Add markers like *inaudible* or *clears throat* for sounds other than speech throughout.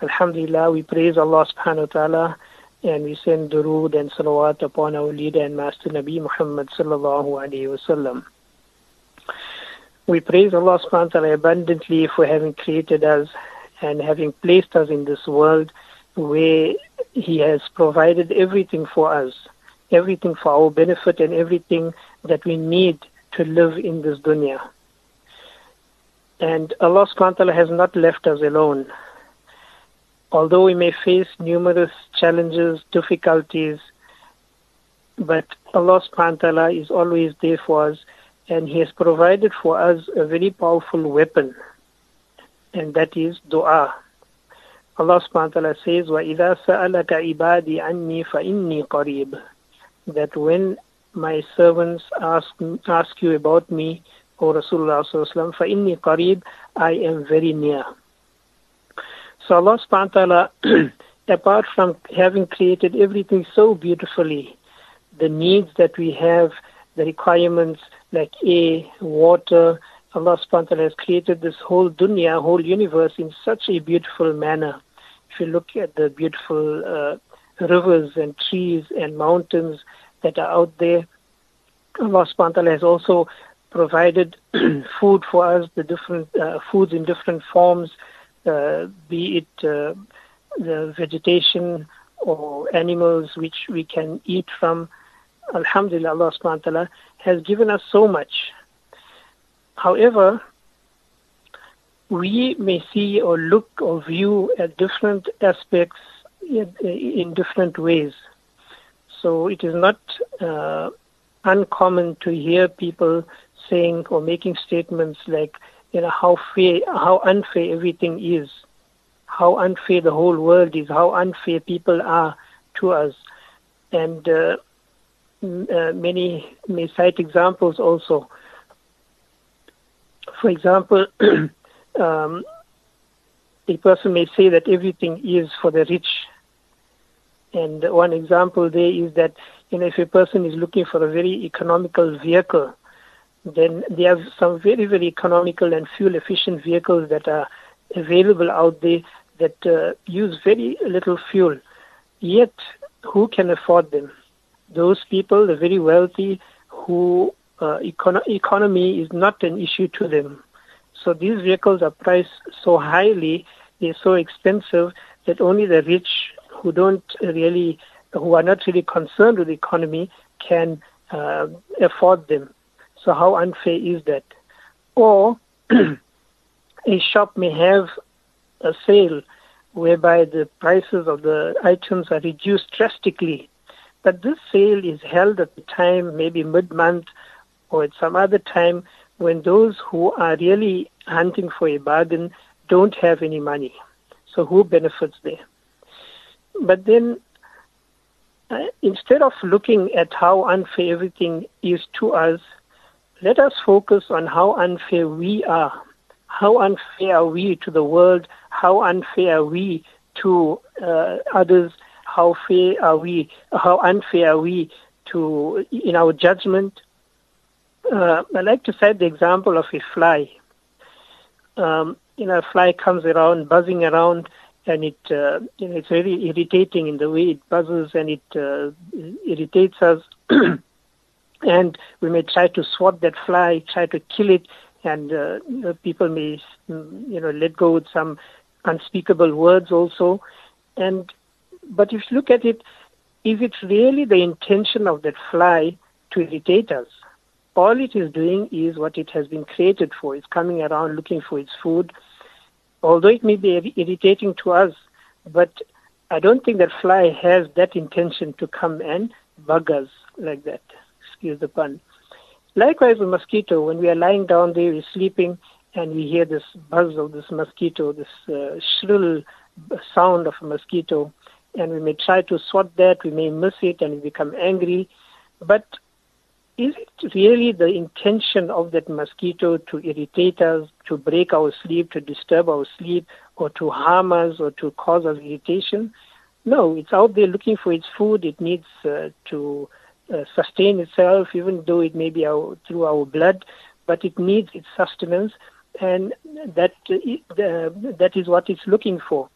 Alhamdulillah, we praise Allah subhanahu wa ta'ala and we send durood and salawat upon our leader and master Nabi Muhammad sallallahu alayhi wasallam. We praise Allah subhanahu wa ta'ala abundantly for having created us and having placed us in this world where He has provided everything for us, everything for our benefit and everything that we need to live in this dunya. And Allah subhanahu wa ta'ala has not left us alone although we may face numerous challenges, difficulties, but Allah subhanahu wa ta'ala is always there for us and He has provided for us a very powerful weapon and that is dua. Allah subhanahu wa ta'ala says, وَإِذَا سَأَلَكَ عِبَادِي عَنِّي فَإِنِّي قَرِيبٌ That when my servants ask, ask you about me, O Rasulullah sallallahu فَإِنِّي قَرِيبٌ I am very near. So Allah subhanahu wa apart from having created everything so beautifully, the needs that we have, the requirements like air, water, Allah subhanahu wa has created this whole dunya, whole universe in such a beautiful manner. If you look at the beautiful uh, rivers and trees and mountains that are out there, Allah subhanahu has also provided *clears throat* food for us, the different uh, foods in different forms, be it uh, the vegetation or animals which we can eat from. Alhamdulillah, Allah subhanahu wa ta'ala has given us so much. However, we may see or look or view at different aspects in, in different ways. So it is not uh, uncommon to hear people saying or making statements like, you know how fair how unfair everything is how unfair the whole world is how unfair people are to us. And uh, uh, many may cite examples also. For example *clears throat* um, a person may say that everything is for the rich. And one example there is that you know if a person is looking for a very economical vehicle then there are some very, very economical and fuel efficient vehicles that are available out there that uh, use very little fuel. Yet, who can afford them? Those people, the very wealthy, who uh, econ- economy is not an issue to them. So these vehicles are priced so highly, they're so expensive that only the rich who don't really, who are not really concerned with the economy, can uh, afford them. So how unfair is that? Or *clears throat* a shop may have a sale whereby the prices of the items are reduced drastically. But this sale is held at the time, maybe mid month or at some other time when those who are really hunting for a bargain don't have any money. So who benefits there? But then uh, instead of looking at how unfair everything is to us, let us focus on how unfair we are. How unfair are we to the world? How unfair are we to uh, others? How fair are we? How unfair are we to in our judgment? Uh, I like to cite the example of a fly. Um, you know, a fly comes around, buzzing around, and it uh, you know, it's very irritating in the way it buzzes and it uh, irritates us. *clears throat* and we may try to swat that fly, try to kill it, and uh, people may you know let go with some unspeakable words also. And but if you look at it, if it, is really the intention of that fly to irritate us? All it is doing is what it has been created for. It's coming around looking for its food. Although it may be irritating to us, but I don't think that fly has that intention to come and bug us like that excuse the pun. Likewise, a mosquito, when we are lying down there, we're sleeping, and we hear this buzz of this mosquito, this uh, shrill sound of a mosquito, and we may try to swat that, we may miss it and we become angry. But is it really the intention of that mosquito to irritate us, to break our sleep, to disturb our sleep, or to harm us, or to cause us irritation? No, it's out there looking for its food. It needs uh, to uh, sustain itself, even though it may be our, through our blood, but it needs its sustenance, and that uh, that is what it's looking for.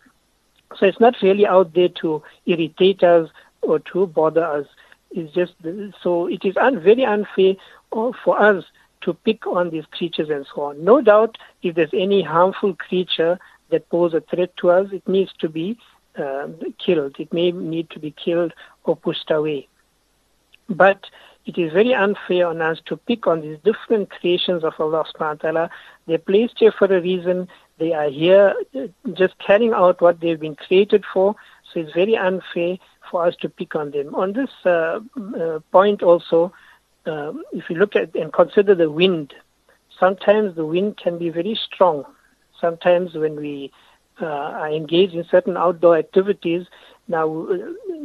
So it's not really out there to irritate us or to bother us. It's just so it is un, very unfair for us to pick on these creatures and so on. No doubt, if there's any harmful creature that poses a threat to us, it needs to be uh, killed. It may need to be killed or pushed away. But it is very unfair on us to pick on these different creations of Allah subhanahu wa ta'ala. They're placed here for a reason. They are here uh, just carrying out what they've been created for. So it's very unfair for us to pick on them. On this uh, uh, point also, um, if you look at and consider the wind, sometimes the wind can be very strong. Sometimes when we uh, are engaged in certain outdoor activities, now uh,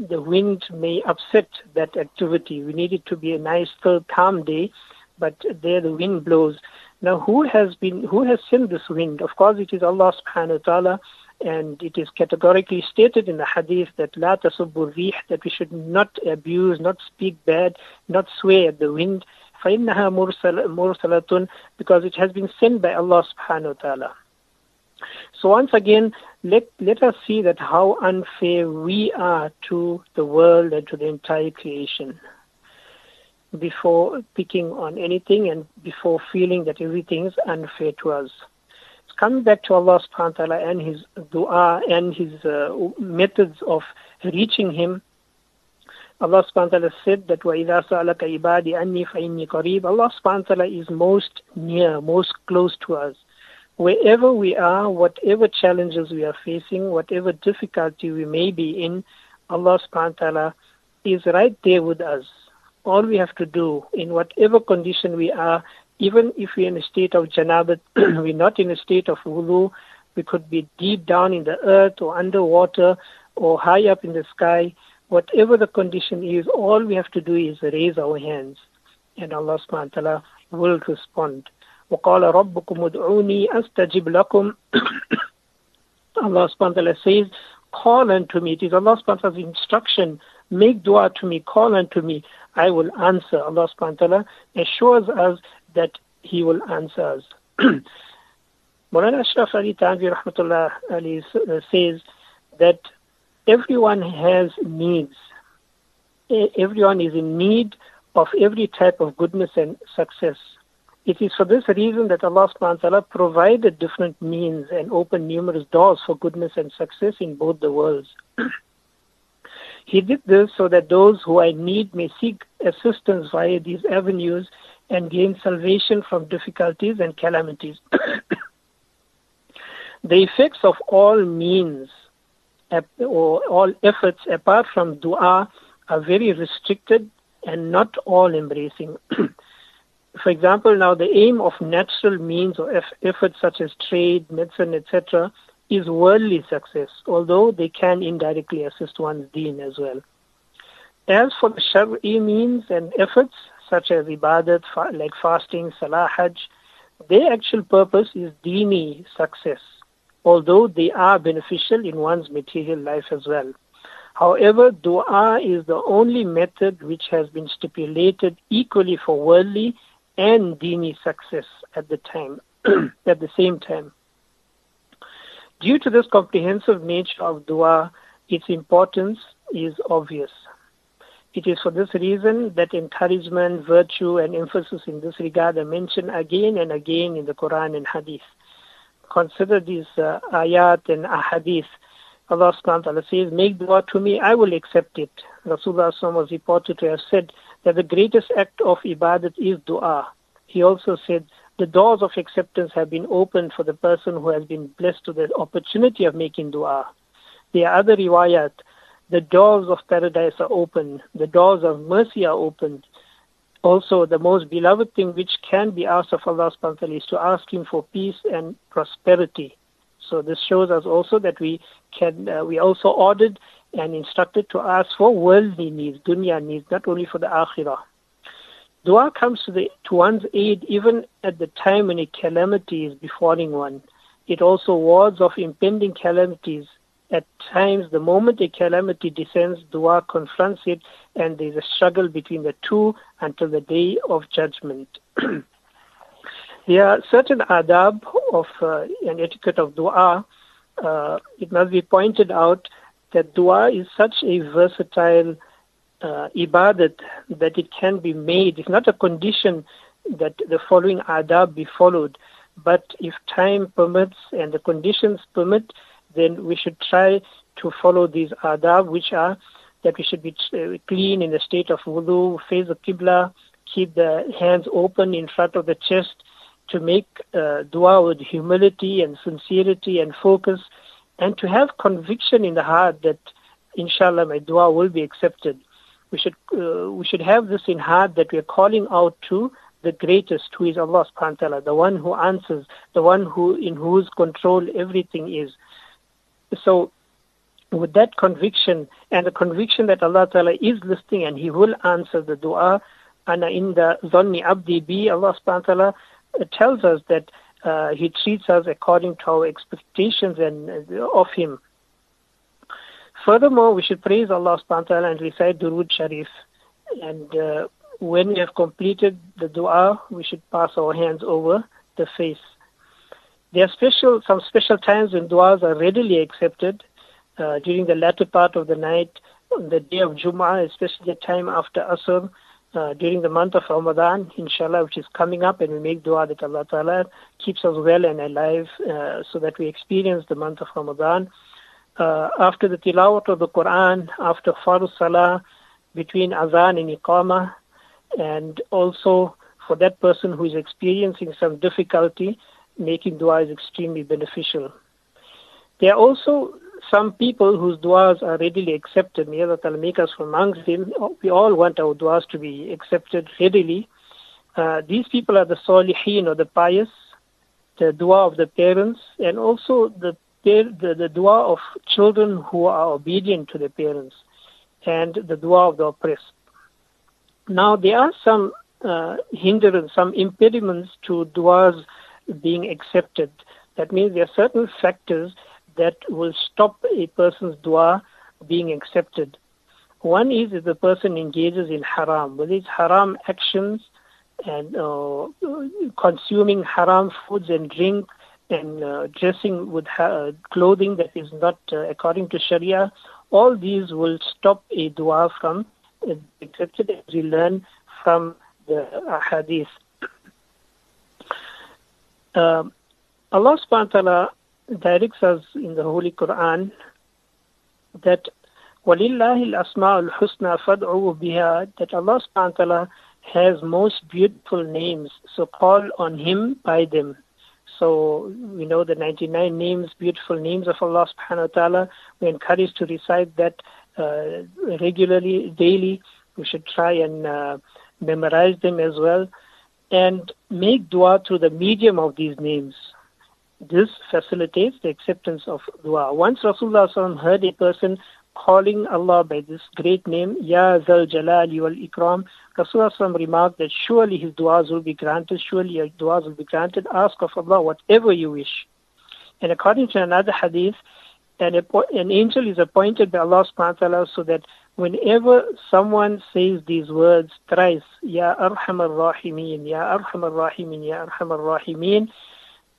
the wind may upset that activity. We need it to be a nice, still, calm day, but there the wind blows. Now, who has been, who has sent this wind? Of course, it is Allah Subhanahu wa Taala, and it is categorically stated in the Hadith that la tasubbu that we should not abuse, not speak bad, not swear at the wind. فإنها مرسلة because it has been sent by Allah Subhanahu wa Taala. So once again, let, let us see that how unfair we are to the world and to the entire creation before picking on anything and before feeling that everything is unfair to us. It's coming back to Allah subhanahu wa ta'ala and His dua and His uh, methods of reaching Him. Allah subhanahu wa ta'ala said that وَإِذَا سَأَلَكَ عِبَادِ أَنِّي فَإِنِّي قَرِيبٌ Allah subhanahu wa ta'ala is most near, most close to us wherever we are, whatever challenges we are facing, whatever difficulty we may be in, Allah subhanahu wa ta'ala is right there with us. All we have to do, in whatever condition we are, even if we're in a state of janabat, *clears throat* we're not in a state of wudu, we could be deep down in the earth or underwater or high up in the sky. Whatever the condition is, all we have to do is raise our hands, and Allah subhanahu wa ta'ala will respond. وقال ربكم ادعوني أستجب لكم *coughs* Allah subhanahu wa ta'ala says, call unto me. It is Allah subhanahu wa ta'ala's instruction. Make dua to me, call unto me. I will answer. Allah subhanahu wa ta'ala assures us that He will answer us. *coughs* Mulana Ashraf Ali Tanvi rahmatullah Ali says that everyone has needs. Everyone is in need of every type of goodness and success. It is for this reason that Allah subhanahu wa ta'ala provided different means and opened numerous doors for goodness and success in both the worlds. *clears throat* he did this so that those who are in need may seek assistance via these avenues and gain salvation from difficulties and calamities. *clears throat* the effects of all means or all efforts apart from dua are very restricted and not all embracing. *clears throat* for example, now the aim of natural means or efforts such as trade, medicine, etc., is worldly success, although they can indirectly assist one's deen as well. As for the Shari means and efforts such as ibadat, like fasting, salah, hajj, their actual purpose is deeni success, although they are beneficial in one's material life as well. However, dua is the only method which has been stipulated equally for worldly and dini success at the time, *clears throat* at the same time. Due to this comprehensive nature of dua, its importance is obvious. It is for this reason that encouragement, virtue, and emphasis in this regard are mentioned again and again in the Quran and Hadith. Consider these uh, ayat and ahadith. Allah subhanahu says, Make dua to me, I will accept it. Rasulullah was reported to have said, that the greatest act of ibadat is dua. He also said, the doors of acceptance have been opened for the person who has been blessed with the opportunity of making dua. The other riwayat. The doors of paradise are open. The doors of mercy are opened. Also, the most beloved thing which can be asked of Allah subhanahu wa ta'ala is to ask Him for peace and prosperity. So this shows us also that we can, uh, we also ordered and instructed to ask for worldly needs, dunya needs, not only for the akhirah. Dua comes to, the, to one's aid even at the time when a calamity is befalling one. It also wards off impending calamities. At times, the moment a calamity descends, dua confronts it, and there is a struggle between the two until the day of judgment. *clears throat* there are certain adab of uh, an etiquette of dua. Uh, it must be pointed out that dua is such a versatile uh, ibadat that it can be made. It's not a condition that the following adab be followed, but if time permits and the conditions permit, then we should try to follow these adab, which are that we should be uh, clean in the state of wudu, face the qibla, keep the hands open in front of the chest, to make uh, dua with humility and sincerity and focus, and to have conviction in the heart that, inshallah, my dua will be accepted. We should uh, we should have this in heart that we are calling out to the greatest, who is Allah subhanahu wa ta'ala, the one who answers, the one who in whose control everything is. So with that conviction and the conviction that Allah Ta'ala is listening and He will answer the dua, and inda Zanni Abdi bi, Allah subhanahu wa ta'ala tells us that uh, He treats us according to our expectations and uh, of Him. Furthermore, we should praise Allah subhanahu wa ta'ala and recite Durood Sharif. And uh, when we have completed the dua, we should pass our hands over the face. There are special, some special times when du'as are readily accepted uh, during the latter part of the night, on the day of Jum'ah, especially the time after Asr, uh, during the month of Ramadan, inshallah, which is coming up, and we make dua that Allah Ta'ala keeps us well and alive uh, so that we experience the month of Ramadan. Uh, after the tilawat of the Quran, after Farus Salah, between Azan and Iqamah, and also for that person who is experiencing some difficulty, making dua is extremely beneficial. There are also some people whose du'as are readily accepted. May Allah us from amongst them. We all want our du'as to be accepted readily. Uh, these people are the salihin or the pious, the dua of the parents, and also the, the, the dua of children who are obedient to their parents, and the dua of the oppressed. Now, there are some uh, hindrance, some impediments to du'as being accepted. That means there are certain factors that will stop a person's dua being accepted. One is if the person engages in haram, whether it's haram actions and uh, consuming haram foods and drink and uh, dressing with ha- clothing that is not uh, according to Sharia, all these will stop a dua from uh, accepted as we learn from the hadith. Um, Allah subhanahu wa ta'ala directs us in the Holy Quran that وَلِلَّهِ الْأَسْمَاءُ الْحُسْنَى فَادْعُوهُ بِهَا that Allah subhanahu wa ta'ala has most beautiful names, so call on Him by them. So we know the 99 names, beautiful names of Allah subhanahu wa ta'ala. We're encouraged to recite that uh, regularly, daily. We should try and uh, memorize them as well and make dua through the medium of these names. This facilitates the acceptance of dua. Once Rasulullah heard a person calling Allah by this great name, Ya Zal Jalali wal Ikram, Rasulullah remarked that surely his du'as will be granted, surely your du'as will be granted. Ask of Allah whatever you wish. And according to another hadith, an, an angel is appointed by Allah subhanahu wa ta'ala so that whenever someone says these words thrice, Ya Arhamar Rahimin, Ya Arhamar Rahimin, Ya Arhamar Rahimin,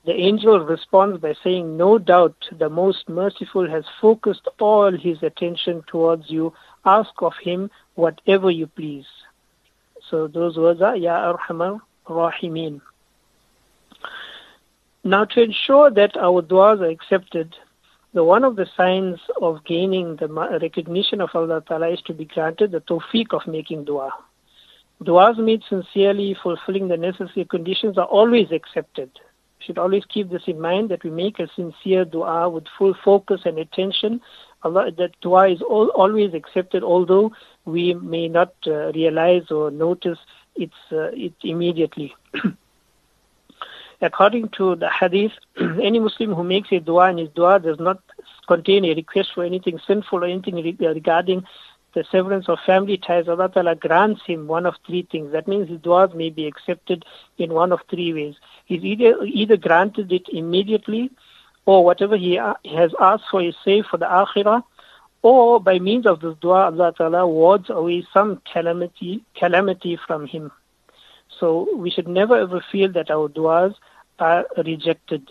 the angel responds by saying, No doubt the most merciful has focused all his attention towards you. Ask of him whatever you please. So those words are Ya Arhamar Rahimin. Now to ensure that our du'as are accepted, the one of the signs of gaining the recognition of Allah Ta'ala is to be granted the tawfiq of making dua. Du'as made sincerely, fulfilling the necessary conditions are always accepted should always keep this in mind that we make a sincere dua with full focus and attention. Allah, that dua is all, always accepted, although we may not uh, realize or notice it's, uh, it immediately. *clears throat* according to the hadith, *clears throat* any Muslim who makes a dua and his dua does not contain a request for anything sinful or anything regarding the severance of family ties, Allah Ta'ala grants him one of three things. That means his du'as may be accepted in one of three ways. He's either, either granted it immediately, or whatever he uh, has asked for is saved for the akhirah, or by means of this dua, Allah Ta'ala wards away some calamity, calamity from him. So we should never ever feel that our du'as are rejected.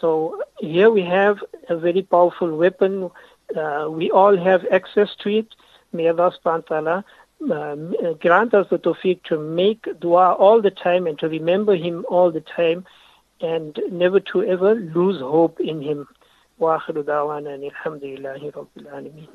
So here we have a very powerful weapon. Uh, we all have access to it. May Allah subhanahu wa ta'ala uh, grant us the tawfiq to make dua all the time and to remember Him all the time and never to ever lose hope in Him. وآخر دعوانا الحمد لله رب العالمين